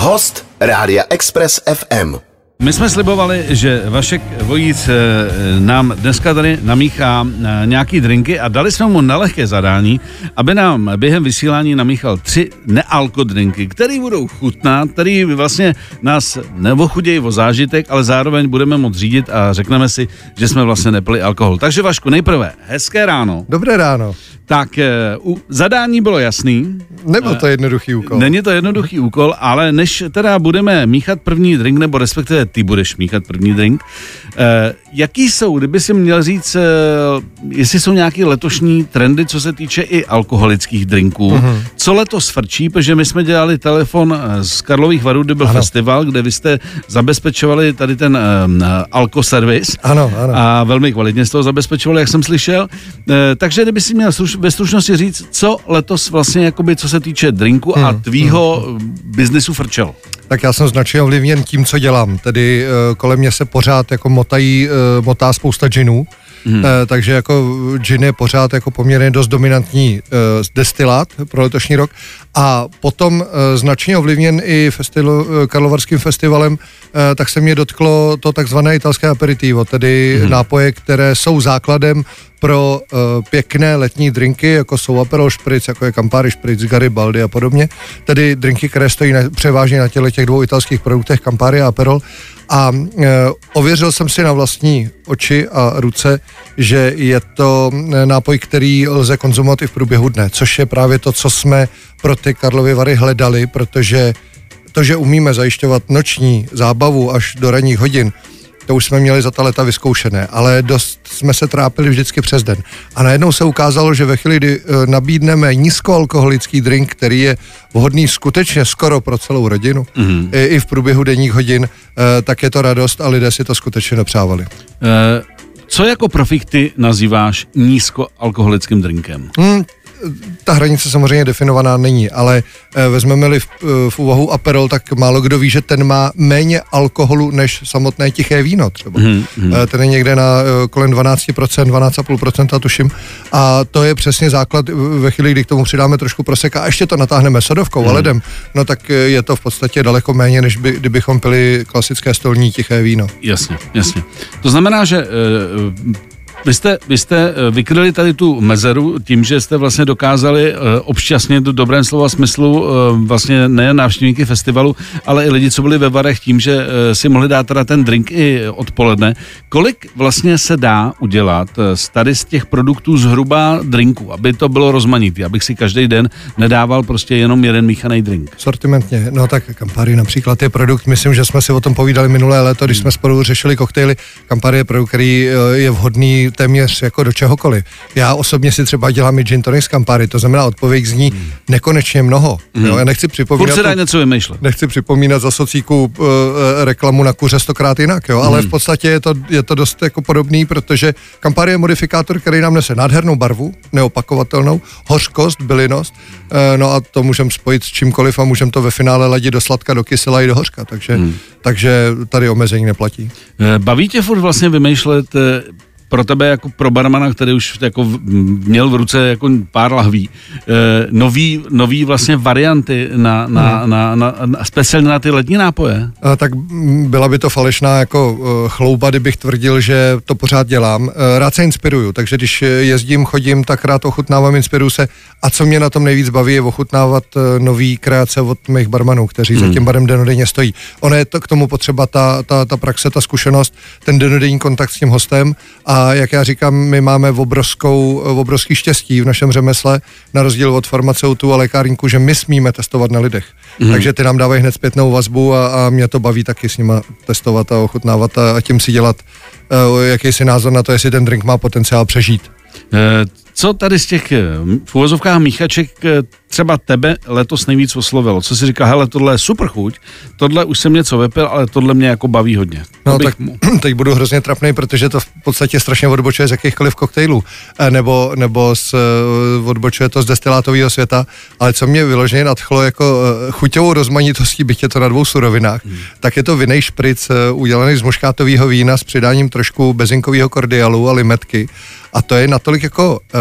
Host Rádia Express FM. My jsme slibovali, že Vašek Vojíc eh, nám dneska tady namíchá eh, nějaký drinky a dali jsme mu na lehké zadání, aby nám během vysílání namíchal tři nealko drinky, které budou chutnat, který vlastně nás neochudějí o zážitek, ale zároveň budeme moct řídit a řekneme si, že jsme vlastně nepili alkohol. Takže Vašku, nejprve hezké ráno. Dobré ráno. Tak eh, u, zadání bylo jasný. Nebyl to jednoduchý úkol. Není to jednoduchý úkol, ale než teda budeme míchat první drink, nebo respektive ty budeš míchat první drink, eh, jaký jsou, kdyby si měl říct, eh, jestli jsou nějaké letošní trendy, co se týče i alkoholických drinků, Mhm. uh-huh. co letos frčí, protože my jsme dělali telefon eh, z Karlových varů, kde byl ano. Festival, kde vy jste zabezpečovali tady ten um, alkoservis. Ano, ano. A velmi kvalitně z toho zabezpečovali, jak jsem slyšel. E, takže kdyby si měl sluš- ve stručnosti říct, co letos vlastně, jakoby, co se týče drinku a Hmm, tvýho hmm. biznisu frčelo. Tak já jsem značně ovlivněn tím, co dělám. Tedy eh, kolem mě se pořád jako motají, eh, motá spousta džinů. Hmm. Takže jako gin je pořád jako poměrně dost dominantní eh, destilát pro letošní rok. A potom eh, značně ovlivněn i festival, eh, Karlovarským festivalem, eh, tak se mě dotklo to takzvané italské aperitivo, tedy hmm. nápoje, které jsou základem pro uh, pěkné letní drinky, jako jsou Aperol Spritz, jako je Campari Spritz, Garibaldi a podobně. Tedy drinky, které stojí na, převážně na těle těch dvou italských produktech Campari a Aperol. A uh, ověřil jsem si na vlastní oči a ruce, že je to eh, nápoj, který lze konzumovat i v průběhu dne, což je právě to, co jsme pro ty Karlovy Vary hledali, protože to, že umíme zajišťovat noční zábavu až do ranních hodin, to už jsme měli za ta leta vyzkoušené, ale dost jsme se trápili vždycky přes den. A najednou se ukázalo, že ve chvíli, kdy eh, nabídneme nízkoalkoholický drink, který je vhodný skutečně skoro pro celou rodinu, mm-hmm. i, i v průběhu denních hodin, eh, tak je to radost a lidé si to skutečně nepřávali. E, co jako profik ty nazýváš nízkoalkoholickým drinkem? Hmm, ta hranice samozřejmě definovaná není, ale eh, vezmeme-li v, eh, v úvahu Aperol, tak málo kdo ví, že ten má méně alkoholu než samotné tiché víno třeba. Hmm, hmm. Ten je někde na eh, kolem 12%, 12,5% tuším. A to je přesně základ eh, ve chvíli, kdy k tomu přidáme trošku proseka a ještě to natáhneme sodovkou Mhm. a ledem, no tak eh, je to v podstatě daleko méně, než by, kdybychom pili klasické stolní tiché víno. Jasně, jasně. To znamená, že e, vy jste, vy jste eh, vykryli tady tu mezeru tím, že jste vlastně dokázali eh, obšťastnit v dobrém slova smyslu eh, vlastně nejen návštěvníky festivalu, ale i lidi, co byli ve Varech tím, že si mohli dát teda ten drink i odpoledne. Kolik vlastně se dá udělat z tady z těch produktů zhruba drinků, aby to bylo rozmanitý, abych si každý den nedával prostě jenom jeden míchaný drink? Sortimentně, no tak Campari například je produkt, myslím, že jsme si o tom povídali minulé léto, když jsme spolu řešili koktejly. Campari je produkt, který je vhodný téměř jako do čehokoliv. Já osobně si třeba dělám i gin tonic z Campari, to znamená odpověď zní nekonečně mnoho. Jo, já nechci Furt připomínat, se dá tu, něco vymýšlet. nechci připomínat za socíku uh, reklamu na kuře stokrát jinak, jo, ale v podstatě je to, je to dost jako podobný, protože Campari je modifikátor, který nám nese nádhernou barvu, neopakovatelnou, hořkost, bylinost, uh, no a to můžeme spojit s čímkoliv a můžeme to ve finále ladit do sladka, do kysela i do hořka, takže, hmm. takže tady omezení neplatí. Eh, Baví tě furt vlastně vymýšlet eh, pro tebe jako pro barmana, který už jako měl v ruce jako pár lahví, eh, nový, nový vlastně varianty na, na, na, na, na, speciálně na ty letní nápoje? A tak mm, byla by to falešná jako uh, chlouba, kdybych tvrdil, že to pořád dělám. Rád se inspiruju, takže když eh, jezdím, chodím, tak rád ochutnávám, inspiruju se. A co mě na tom nejvíc baví, je ochutnávat nový kreace od mých barmanů, kteří hmm. za tím barem denodenně stojí. Ono je to k tomu potřeba ta, ta, ta praxe, ta zkušenost, ten denodenní kontakt s tím hostem a jak já říkám, my máme obrovskou, obrovský štěstí v našem řemesle, na rozdíl od farmaceutů a lékárníků, že my smíme testovat na lidech. Hmm. Takže ty nám dávají hned zpětnou vazbu a, a mě to baví taky s nima testovat a ochutnávat a, a tím si dělat uh, jakýsi názor na to, jestli ten drink má potenciál přežít. Eh, Co tady z těch eh, v uvozovkách míchaček eh, třeba tebe letos nejvíc oslovilo? Co si říká, hele, tohle je super chuť, tohle už jsem něco vypil, ale tohle mě jako baví hodně. No bych tak mu- teď budu hrozně trapný, protože to v podstatě strašně odbočuje z jakýchkoliv koktejlů, eh, nebo, nebo z, odbočuje to z destilátového světa, ale co mě vyloženě nadchlo jako chuťovou rozmanitostí, byť je to na dvou surovinách, hmm. tak je to vinej špric udělaný z muškátového vína s přidáním trošku bezinkového kordialu a limetky a to je natolik jako eh,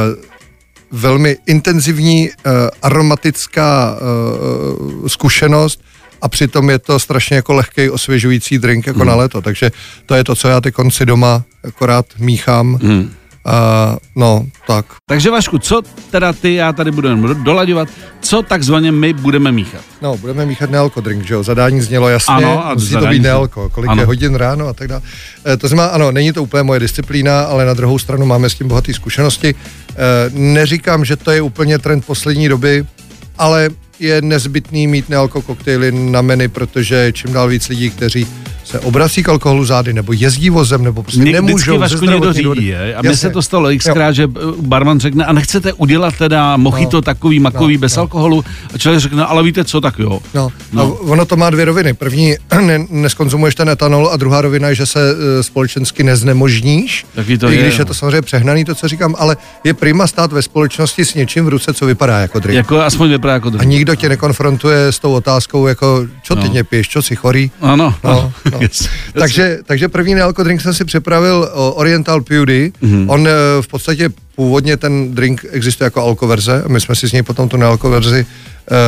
velmi intenzivní uh, aromatická uh, zkušenost a přitom je to strašně jako lehký osvěžující drink jako hmm. na léto, takže to je to, co já ty konci doma akorát míchám. Hmm. Uh, no, tak. Takže Vašku, co teda ty, já tady budu dolaďovat, co takzvaně my budeme míchat? No, budeme míchat nealko drink, že jo? Zadání znělo jasně, ano, a musí to být nealko, kolik ano. je hodin ráno a tak dále. E, to znamená, ano, není to úplně moje disciplína, ale na druhou stranu máme s tím bohaté zkušenosti. E, neříkám, že to je úplně trend poslední doby, ale je nezbytný mít nealko koktejly na menu, protože čím dál víc lidí, kteří se obrací k alkoholu zády, nebo jezdí vozem, nebo prostě Ně, nemůžou ze někdo řídí, je? A mně se to stalo xkrát, že barman řekne, a nechcete udělat teda mojito no, takový makový no, bez no. alkoholu? A člověk řekne, ale víte co, tak jo. No, no. A ono to má dvě roviny. První, ne, neskonzumuješ ten etanol a druhá rovina je, že se uh, společensky neznemožníš. Taky to I je, když je to samozřejmě přehnaný, to, co říkám, ale je prima stát ve společnosti s něčím v ruce, co vypadá jako drink. Jako aspoň vypadá jako drink. A nikdo tě nekonfrontuje s tou otázkou, jako, co ty no. piješ, co jsi chorý. Ano. No, no. yes. Takže takže, první nealko drink jsem si připravil Oriental Pewdy. Mm-hmm. On eh, v podstatě původně ten drink existuje jako alkoverze a my jsme si z něj potom tu nealkoverzi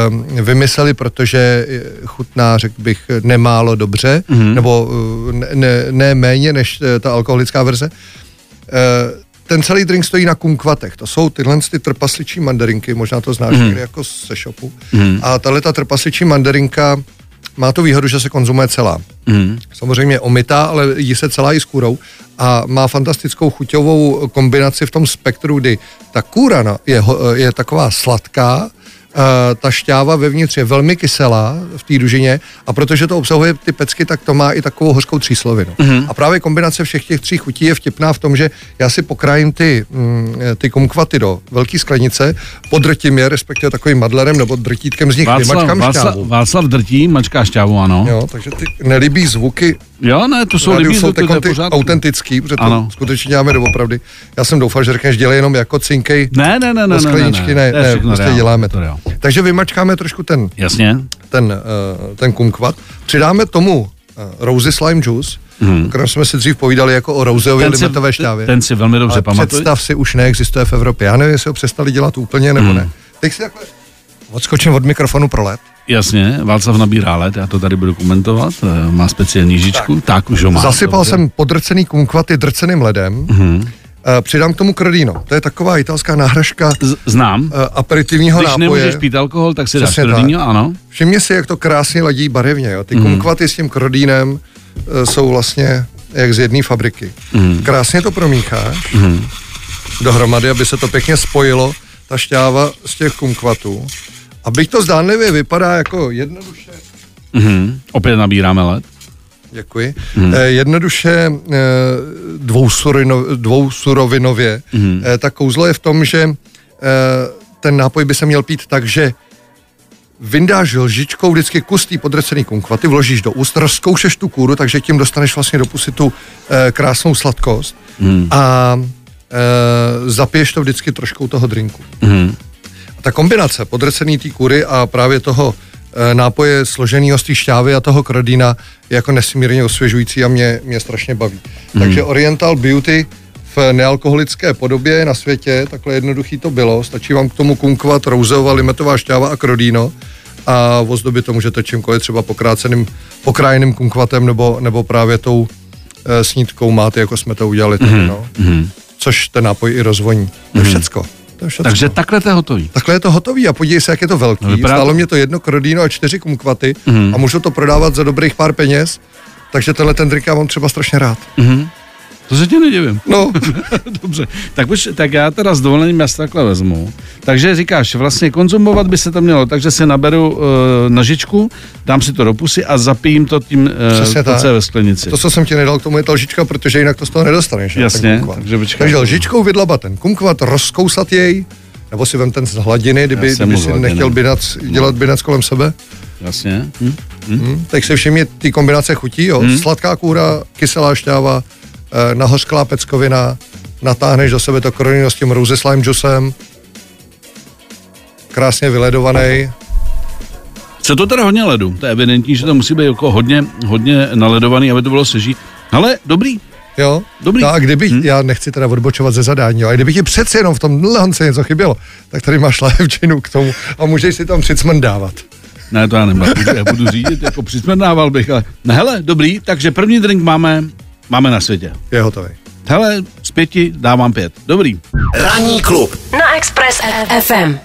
um, vymysleli, protože chutná, řekl bych, nemálo dobře, mm-hmm. nebo eh, ne, ne, ne méně než eh, ta alkoholická verze. Uh, ten celý drink stojí na kumkvatech. To jsou tyhle ty trpasličí mandarinky, možná to znáš mm. jako se shopu. Mm. A tahle ta trpasličí mandarinka má tu výhodu, že se konzumuje celá. Mm. Samozřejmě omytá, ale jí se celá i s kůrou a má fantastickou chuťovou kombinaci v tom spektru, kdy ta kůra no, je, je taková sladká, ta šťáva vevnitř je velmi kyselá v té dužině a protože to obsahuje ty pecky, tak to má i takovou hořkou tříslovinu. Mm-hmm. A právě kombinace všech těch tří chutí je vtipná v tom, že já si pokrájím ty, mm, ty kumkvaty do velké sklenice, podrtím je, respektive takovým madlerem nebo drtítkem z nich Václav, vymačkám Václav, šťávu. Václav drtí, mačká šťávu, ano. Jo, takže ty nelíbí zvuky Jo, ne, to jsou líbí, jsou ty autentický, protože ano. to skutečně děláme doopravdy. Já jsem doufal, že řekneš, dělej jenom jako cinkej ne, ne, ne, ne, skleničky, ne, ne, ne, ne prostě reál, děláme to. to Takže vymačkáme trošku ten, Jasně. ten, uh, ten kumkvat, přidáme tomu uh, rosy slime juice, Hmm. o kterém jsme si dřív povídali jako o rouzeově limetové šťávě. Ten si velmi dobře pamatuje. představ si, už neexistuje v Evropě. Já nevím, jestli ho přestali dělat úplně nebo hmm. ne. Teď si takhle odskočím od mikrofonu pro let. Jasně, Václav nabírá let, já to tady budu komentovat, eh, má speciální žičku, tak, tak už ho má. Zasypal dobře. jsem podrcený kumkvaty drceným ledem, mm-hmm. Přidám k tomu kredino. To je taková italská náhražka. Z- znám. Uh, aperitivního Když nápoje. nemůžeš pít alkohol, tak si dáš kredino, ano. Všimně si, jak to krásně ladí barevně. Jo. Ty mm. kumkvaty s tím kredínem uh, jsou vlastně jak z jedné fabriky. Mm. Krásně to promícháš mm. dohromady, aby se to pěkně spojilo, ta šťáva z těch kumkvatů. A byť to zdánlivě vypadá jako jednoduše... Mm-hmm. Opět nabíráme let. Děkuji. Mm. Eh, jednoduše eh, dvousurino, dvousurovinově. Mm. Eh, tak kouzlo je v tom, že eh, ten nápoj by se měl pít tak, že vyndáš lžičkou vždycky kus té podrecený kumkvaty, vložíš do úst, rozkoušeš tu kůru, takže tím dostaneš vlastně do pusy tu eh, krásnou sladkost mm. a eh, zapiješ to vždycky trošku toho drinku. Mm ta kombinace podrcený té kury a právě toho e, nápoje složeného z té šťávy a toho krodína je jako nesmírně osvěžující a mě, mě strašně baví. Mm. Takže Oriental Beauty v nealkoholické podobě na světě, takhle jednoduchý to bylo, stačí vám k tomu kunkovat rouzová limetová šťáva a krodíno a ozdobit to můžete čímkoliv, třeba pokráceným, pokrájeným kunkvatem nebo, nebo právě tou e, snídkou máte, jako jsme to udělali tady, mm. no. Mm. Což ten nápoj i rozvoní. To mm. všecko. To je Takže takhle to je hotový. Takhle je to hotový a podívej se, jak je to velký. No, vypadá... Stálo mě to jedno krodíno a čtyři kumkvaty mm. a můžu to prodávat za dobrých pár peněz, takže tenhle ten drink já mám třeba strašně rád. Mm. To se tě nedivím. No. Dobře, tak, už, tak já teda s dovolením já takhle vezmu. Takže říkáš, vlastně konzumovat by se to mělo, takže si naberu uh, nožičku, dám si to do pusy a zapijím to tím, uh, to, co je ve sklenici. To, co jsem ti nedal k tomu, je ta lžička, protože jinak to z toho nedostaneš. Jasně, takže počkej. Takže lžičkou vydlabat ten kumkvat, rozkousat jej, nebo si vem ten z hladiny, kdyby, kdyby si nechtěl binac, dělat binac kolem sebe. Jasně. Hm? Hm? Hm? Tak se všimně ty kombinace chutí, jo. Hm? Sladká kůra, kyselá šťáva, Eh, nahořklá peckovina, natáhneš do sebe to koronino s tím rose slime juicem, krásně vyledovaný. Co to teda hodně ledu? To je evidentní, že to musí být jako hodně, hodně naledovaný, aby to bylo seží. Ale dobrý. Jo, dobrý. No a kdyby, hmm. já nechci teda odbočovat ze zadání, ale kdyby ti přeci jenom v tom lehonce něco chybělo, tak tady máš lévčinu k tomu a můžeš si tam přicmrdávat. Ne, to já nemám. Já budu řídit, jako přismrdával bych, ale... No hele, dobrý, takže první drink máme, máme na světě. Je hotový. Hele, z pěti dávám pět. Dobrý. Ranní klub Na Express FM.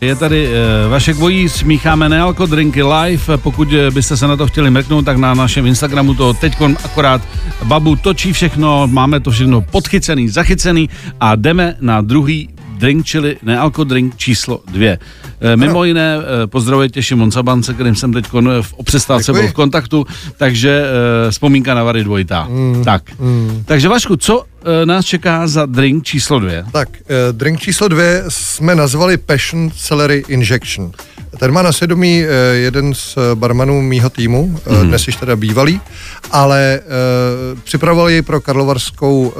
Je tady uh, Vašek Vojíc, mícháme nealko drinky live. Pokud eh, byste se na to chtěli mrknout, tak na našem Instagramu to teď akorát babu točí všechno, máme to všechno podchycený, zachycený a jdeme na druhý drink, čili nealko drink číslo dvě. E, mimo jiné e, pozdravujte Šimon Sabance, kterým jsem teď v o přestávce byl v kontaktu, takže vzpomínka na Vary dvojitá. Mm, tak. Mm. Takže Vašku, co nás čeká za drink číslo dvě? Tak, eh, drink číslo dvě jsme nazvali Passion Celery Injection. Ten má na svědomí eh, jeden z eh, barmanů mýho týmu, mm-hmm. dnes již teda bývalý, ale připravoval ji pro karlovarskou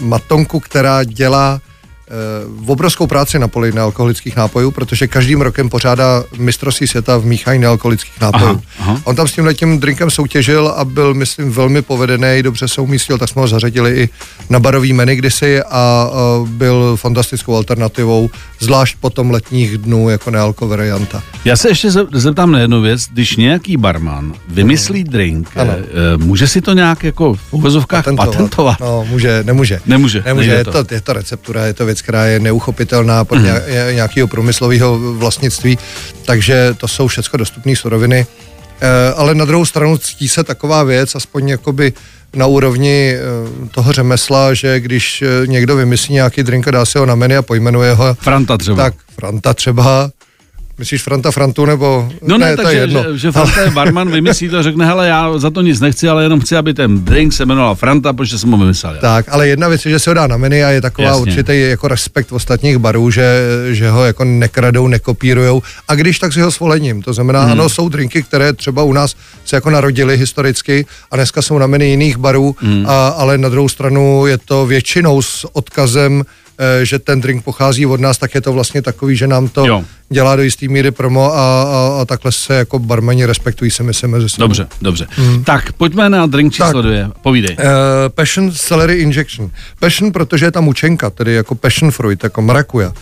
matonku, která dělá uh, obrovskou práci na poli nealkoholických nápojů, protože každým rokem pořádá mistrovství světa v míchání nealkoholických nápojů. Aha, aha. On tam s tím tím drinkem soutěžil a byl, myslím, velmi povedený, dobře se umístil, tak jsme ho zařadili i na barový menu kdysi a, byl fantastickou alternativou, zvlášť potom letních dnů jako nealko varianta. Já se ještě ze- zeptám na jednu věc. Když nějaký barman vymyslí drink, Ano. eh, může si to nějak jako v uvozovkách patentovat? No, může, nemůže. Nemůže, Nemůže, je to. to. je to receptura, je to věc, která je neuchopitelná pod mm. nějakého průmyslového vlastnictví, takže to jsou všechno dostupné suroviny. Eh, ale na druhou stranu ctí se taková věc, aspoň jakoby na úrovni eh, toho řemesla, že když eh, někdo vymyslí nějaký drink a dá si ho na menu a pojmenuje ho, Franta třeba. tak Franta třeba, myslíš Franta Frantu nebo... No ne, to je takže jedno. že, že Franta je barman, vymyslí to, řekne, hele, já za to nic nechci, ale jenom chci, aby ten drink se jmenoval Franta, protože jsem ho vymyslel. já. Tak, ale jedna věc je, že se ho dá na menu a je taková Jasně. určitý jako respekt ostatních barů, že, že ho jako nekradou, nekopírujou. A když tak si ho svolením. To znamená, hmm. ano, jsou drinky, které třeba u nás se jako narodily historicky a dneska jsou na menu jiných barů, hmm. a, ale na druhou stranu je to většinou s odkazem že ten drink pochází od nás, tak je to vlastně takový, že nám to Jo. dělá do jistý míry promo a, a, a takhle se jako barmani respektují se my mezi sebou. Dobře, dobře. Tak, pojďme na drink číslo Tak. dvě. Povídej. Uh, passion celery injection. Passion, protože je tam mučenka, tedy jako passion fruit, jako marakuja. Uh,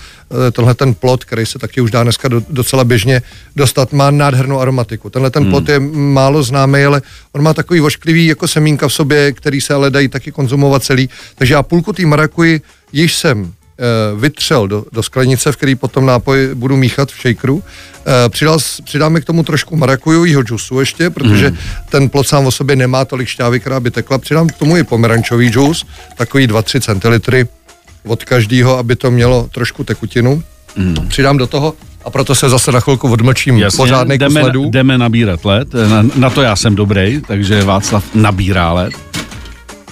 tenhle ten plot, který se taky už dá dneska do, docela běžně dostat, má nádhernou aromatiku. Tenhle ten plot je málo známý, ale on má takový vošklivý jako semínka v sobě, který se ale dají taky konzumovat celý. Takže já půlku té marakuji již jsem eh, vytřel do, do sklenice, v který potom nápoj budu míchat v shakeru. Eh, Přidal, přidáme k tomu trošku marakujového džusu ještě, protože ten plot sám o sobě nemá tolik šťávy, která by tekla. Přidám k tomu i pomerančový džus, takový 2-3 centilitry od každého, aby to mělo trošku tekutinu. Přidám do toho a proto se zase na chvilku odmlčím pořádnej kus jdeme, ledu. jdeme nabírat led. Na, na to já jsem dobrý, takže Václav nabírá led.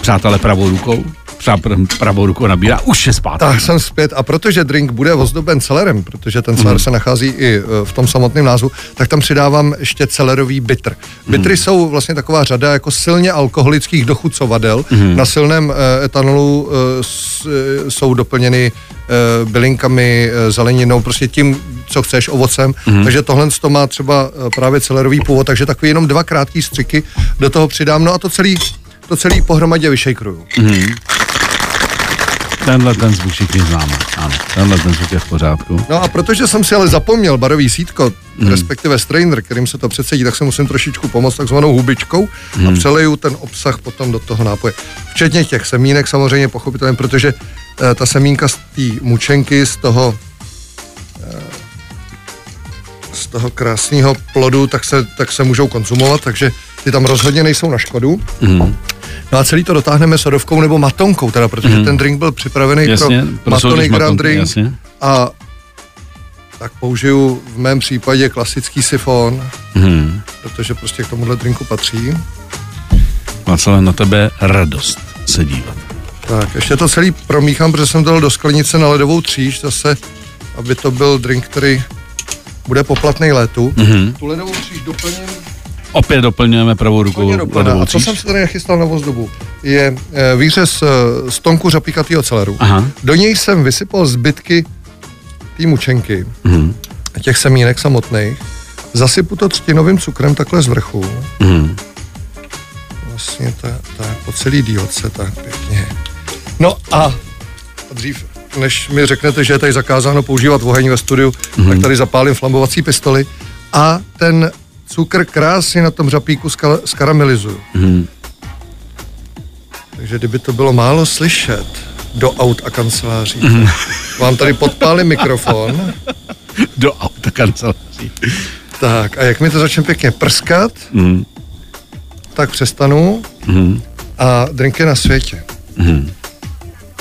Přátelé pravou rukou. Přá, pravou rukou nabírá. Už je zpátky. Tak jsem zpět a protože drink bude ozdoben celerem, protože ten celer se nachází i e, v tom samotném názvu, tak tam přidávám ještě celerový bitr. Bitry jsou vlastně taková řada jako silně alkoholických dochucovadel. Na silném e, etanolu e, jsou doplněny bylinkami, zeleninou, prostě tím, co chceš, ovocem. Takže tohle to má třeba právě celerový původ, takže takový jenom dva krátký střiky do toho přidám, no a to celý to celý pohromadě vyšejkruju. Tenhle ten zvuk všichni známe. Ano, tenhle ten zvuk je v pořádku. No a protože jsem si ale zapomněl barový sítko, hmm. respektive strainer, kterým se to předsedí, tak se musím trošičku pomoct takzvanou hubičkou hmm. a přeleju ten obsah potom do toho nápoje. Včetně těch semínek samozřejmě pochopitelně, protože eh, ta semínka z té mučenky, z toho eh, z toho krásného plodu, tak se, tak se můžou konzumovat, takže ty tam rozhodně nejsou na škodu. Mhm. No a celý to dotáhneme sodovkou nebo matonkou, teda, protože ten drink byl připravený Jasně, pro matony Grand matonky, Drink. jasně. A tak použiju v mém případě klasický sifon, Mhm. protože prostě k tomuhle drinku patří. Václav, na tebe radost se dívat. Tak, ještě to celý promíchám, protože jsem dal do sklenice na ledovou tříž zase, aby to byl drink, který bude poplatný létu. Mhm. Tu ledovou tříž doplním Opět doplňujeme pravou rukou ledovou A co jsem si tady nachystal na ozdobu, je eh, výřez eh, z tonku řapíkatýho celeru. Aha. Do něj jsem vysypal zbytky té mučenky, Mhm. těch semínek samotných. Zasypu to třtinovým cukrem takhle z vrchu. Mhm. Vlastně ta, ta po celý dílce, tak pěkně. No a dřív, než mi řeknete, že je tady zakázáno používat oheň ve studiu, mm-hmm. tak tady zapálím flambovací pistoli a ten cukr krásně na tom řapíku ska- skaramelizuju. Mhm. Takže kdyby to bylo málo slyšet do aut a kanceláří, Mhm. vám tady podpálím mikrofon, Do auta kanceláří. tak a jak mi to začne pěkně prskat, Mhm. tak přestanu Mhm. a drink je na světě.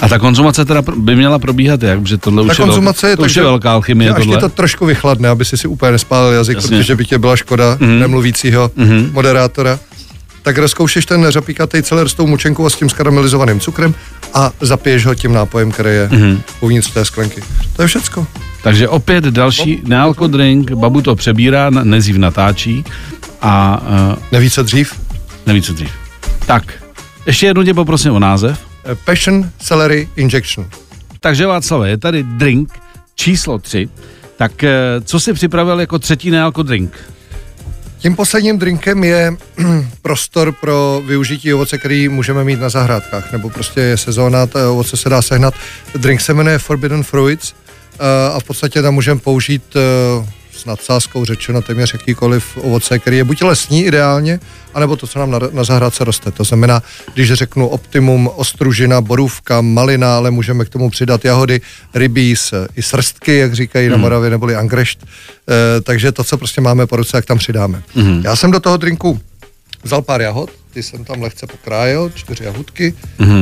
A ta konzumace teda by měla probíhat jak? Protože tohle Ta už, je, konzumace je velká, to už je že- velká alchymie. Až Tohle. to trošku vychladne, aby si si úplně nespálil jazyk, Jasně. protože by tě byla škoda Mhm. nemluvícího moderátora. Tak rozkoušeš ten řapíkatý celer s tou mučenkou a s tím skaramelizovaným cukrem a zapiješ ho tím nápojem, který je Mhm. uvnitř té sklenky. To je všecko. Takže opět další nealko drink, babu to přebírá, nezdřív natáčí a uh, Nevíš, co dřív? neví, co dřív. Tak, ještě jednou tě poprosím o název. Eh, Passion Celery Injection. Takže Václave, je tady drink číslo 3. Tak eh, co si připravil jako třetí nealko drink? Tím posledním drinkem je prostor pro využití ovoce, který můžeme mít na zahrádkách, nebo prostě je sezóna, to ovoce se dá sehnat. Drink se jmenuje Forbidden Fruits eh, a v podstatě tam můžeme použít eh, s nadsázkou řečeno téměř jakýkoliv ovoce, který je buď lesní ideálně, anebo to, co nám na, na zahrádce roste. To znamená, když řeknu optimum, ostružina, borůvka, malina, ale můžeme k tomu přidat jahody, rybíz, i srstky, jak říkají na Moravě, neboli angrešt. Eh, takže to, co prostě máme po ruce, jak tam přidáme. Já jsem do toho drinku vzal pár jahod, ty jsem tam lehce pokrájel, čtyři jahudky,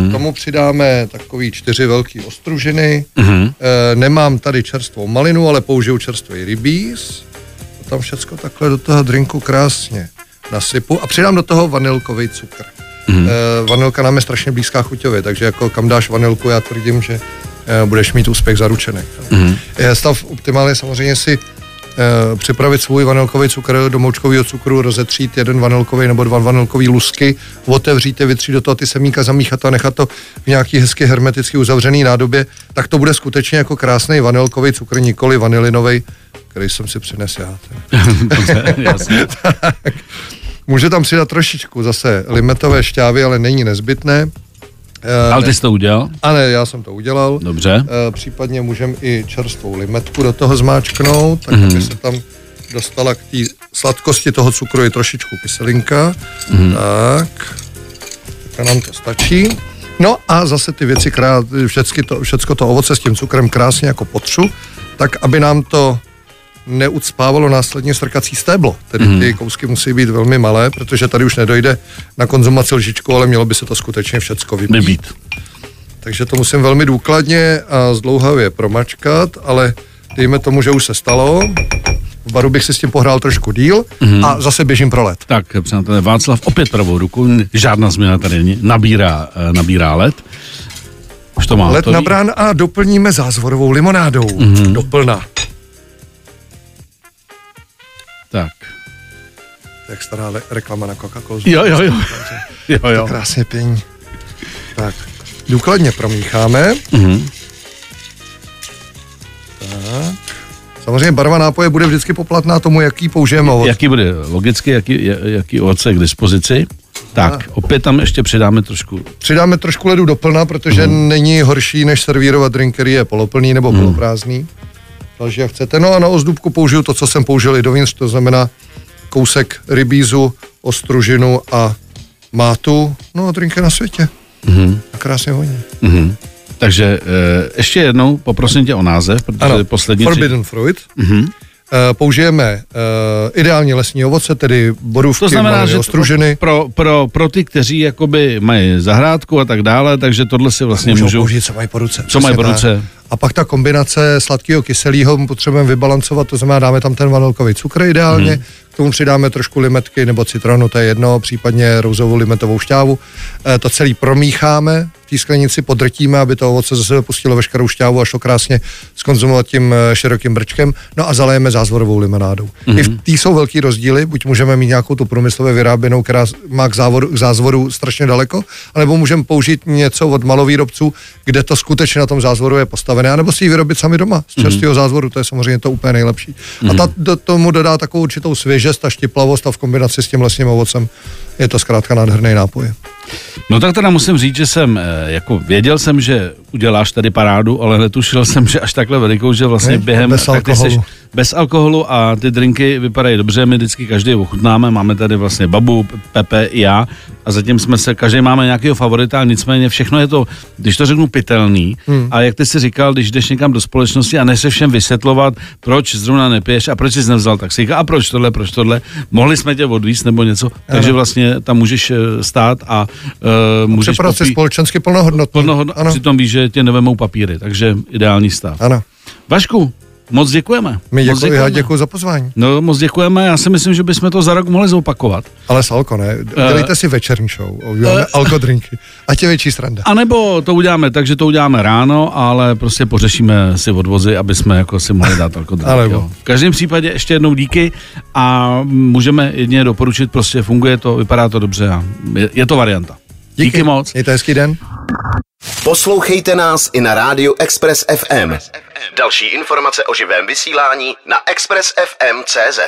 k tomu přidáme takový čtyři velký ostružiny, Mhm. e, nemám tady čerstvou malinu, ale použiju čerstvý rybíz, to tam všecko takhle do toho drinku krásně nasypu a přidám do toho vanilkový cukr. Mm. E, vanilka nám je strašně blízká chuťově, takže jako kam dáš vanilku, já tvrdím, že e, budeš mít úspěch zaručený. Mm. E, stav optimálně samozřejmě si připravit svůj vanilkový cukr do moučkového cukru, rozetřít jeden vanilkový nebo dva vanilkový lusky, otevřít je, vytřít do toho ty semínka, zamíchat a nechat to v nějaký hezky hermeticky uzavřený nádobě, tak to bude skutečně jako krásný vanilkový cukr, nikoli vanilinový, který jsem si přinesl já. Dobře, jasně. Může tam přidat trošičku zase limetové šťávy, ale není nezbytné. E, Ale ty jsi to udělal? ale já jsem to udělal. Dobře. E, případně můžeme i čerstvou limetku do toho zmáčknout, tak mm-hmm. aby se tam dostala k té sladkosti toho cukru je trošičku kyselinka. Mm-hmm. Tak, tak nám to stačí. No a zase ty věci, krát, všecky to, všecko to ovoce s tím cukrem krásně jako potřu, tak aby nám to neucpávalo následně strkací stéblo. Tedy ty kousky musí být velmi malé, protože tady už nedojde na konzumaci lžičku, ale mělo by se to skutečně všecko vybít. Nebýt. Takže to musím velmi důkladně a zdlouhavě promačkat, ale dejme tomu, že už se stalo. V baru bych si s tím pohrál trošku díl mm-hmm. a zase běžím pro let. Tak, přátelé, Václav opět pravou ruku, žádná změna tady není, nabírá, eh, nabírá led. Už to má Let hotový. nabrán a doplníme zázvorovou limonádou. Mm-hmm. Doplna. Tak. Jak stará le- reklama na Coca-Colu. Jo, jo, jo. jo, jo. Krásně pění. Tak, důkladně promícháme. Mhm. Tak. Samozřejmě barva nápoje bude vždycky poplatná tomu, jaký použijeme ovoc. Jaký bude logicky, jaký, ja- jaký ovoce je k dispozici. Tak, opět tam ještě přidáme trošku. Přidáme trošku ledu doplna, protože mm. není horší, než servírovat drink, který je poloplný nebo mm. poloprázdný. Takže jak chcete. No a na ozdůbku použiju to, co jsem použil i dovnitř, to znamená kousek rybízu, ostružinu a mátu. No a drink je na světě. Mm. A krásně voní. Mhm. Takže e, ještě jednou poprosím tě o název, protože Ano, poslední tři... Forbidden Fruit. Mhm. Eh, použijeme uh, ideálně lesní ovoce, tedy borůvky, To znamená, že ostružiny. pro, pro, pro ty, kteří jakoby mají zahrádku a tak dále, takže tohle si vlastně Můžou můžou... použít, co mají po ruce. Co mají po ruce. A pak ta kombinace sladkého kyselého potřebujeme vybalancovat, to znamená dáme tam ten vanilkový cukr ideálně, Hmm. k tomu přidáme trošku limetky nebo citronu, to je jedno, případně rouzovou limetovou šťávu. E, to celý promícháme, v té sklenici podrtíme, aby to ovoce zase pustilo veškerou šťávu a šlo krásně skonzumovat tím e, širokým brčkem. No a zalejeme zázvorovou limonádou. Mhm. I v té jsou velký rozdíly, buď můžeme mít nějakou tu průmyslově vyráběnou, která má k, závodu, k zázvoru strašně daleko, anebo můžeme použít něco od malovýrobců, kde to skutečně na tom zázvoru je postavené, anebo si ji vyrobit sami doma z čerstvého zázvoru, to je samozřejmě to úplně nejlepší. A ta do, tomu dodá takovou určitou svěžest a štiplavost a v kombinaci s tím lesním ovocem je to zkrátka nádherný nápoj. No tak teda musím říct, že jsem, eh, jako věděl jsem, že uděláš tady parádu, ale netušil jsem, že až takhle velikou, že vlastně Ne, během... bez alkoholu. bez alkoholu a ty drinky vypadají dobře, my vždycky každý ochutnáme, máme tady vlastně babu, Pepe i já a zatím jsme se, každý máme nějakého favorita, nicméně všechno je to, když to řeknu, pitelný hmm. a jak ty si říkal, když jdeš někam do společnosti a nechceš všem vysvětlovat, proč zrovna nepiješ a proč jsi nevzal taxíka a proč tohle, proč tohle, mohli jsme tě odvízt nebo něco, takže vlastně tam můžeš eh, stát a uh, můžeš Připadat si popít- společensky plnohodnotný. plnohodno, a Ano, přitom víš, že tě nevemou papíry, takže ideální stav. ano. Vašku, moc děkujeme. My moc děkuji, já děkuji za pozvání. No, moc děkujeme, já si myslím, že bychom to za rok mohli zopakovat. Ale Salko, ne? Dělejte si večerní show, uděláme alkodrinky. Ať je větší sranda. A nebo to uděláme tak, že to uděláme ráno, ale prostě pořešíme si odvozy, aby jsme jako si mohli dát alkodrink. Alebo. jo. V každém případě ještě jednou díky a můžeme jedině doporučit, prostě funguje to, vypadá to dobře a je, je to varianta. Díky, díky moc. Mějte hezký den. Poslouchejte nás i na rádiu Express FM. Další informace o živém vysílání na expressfm.cz.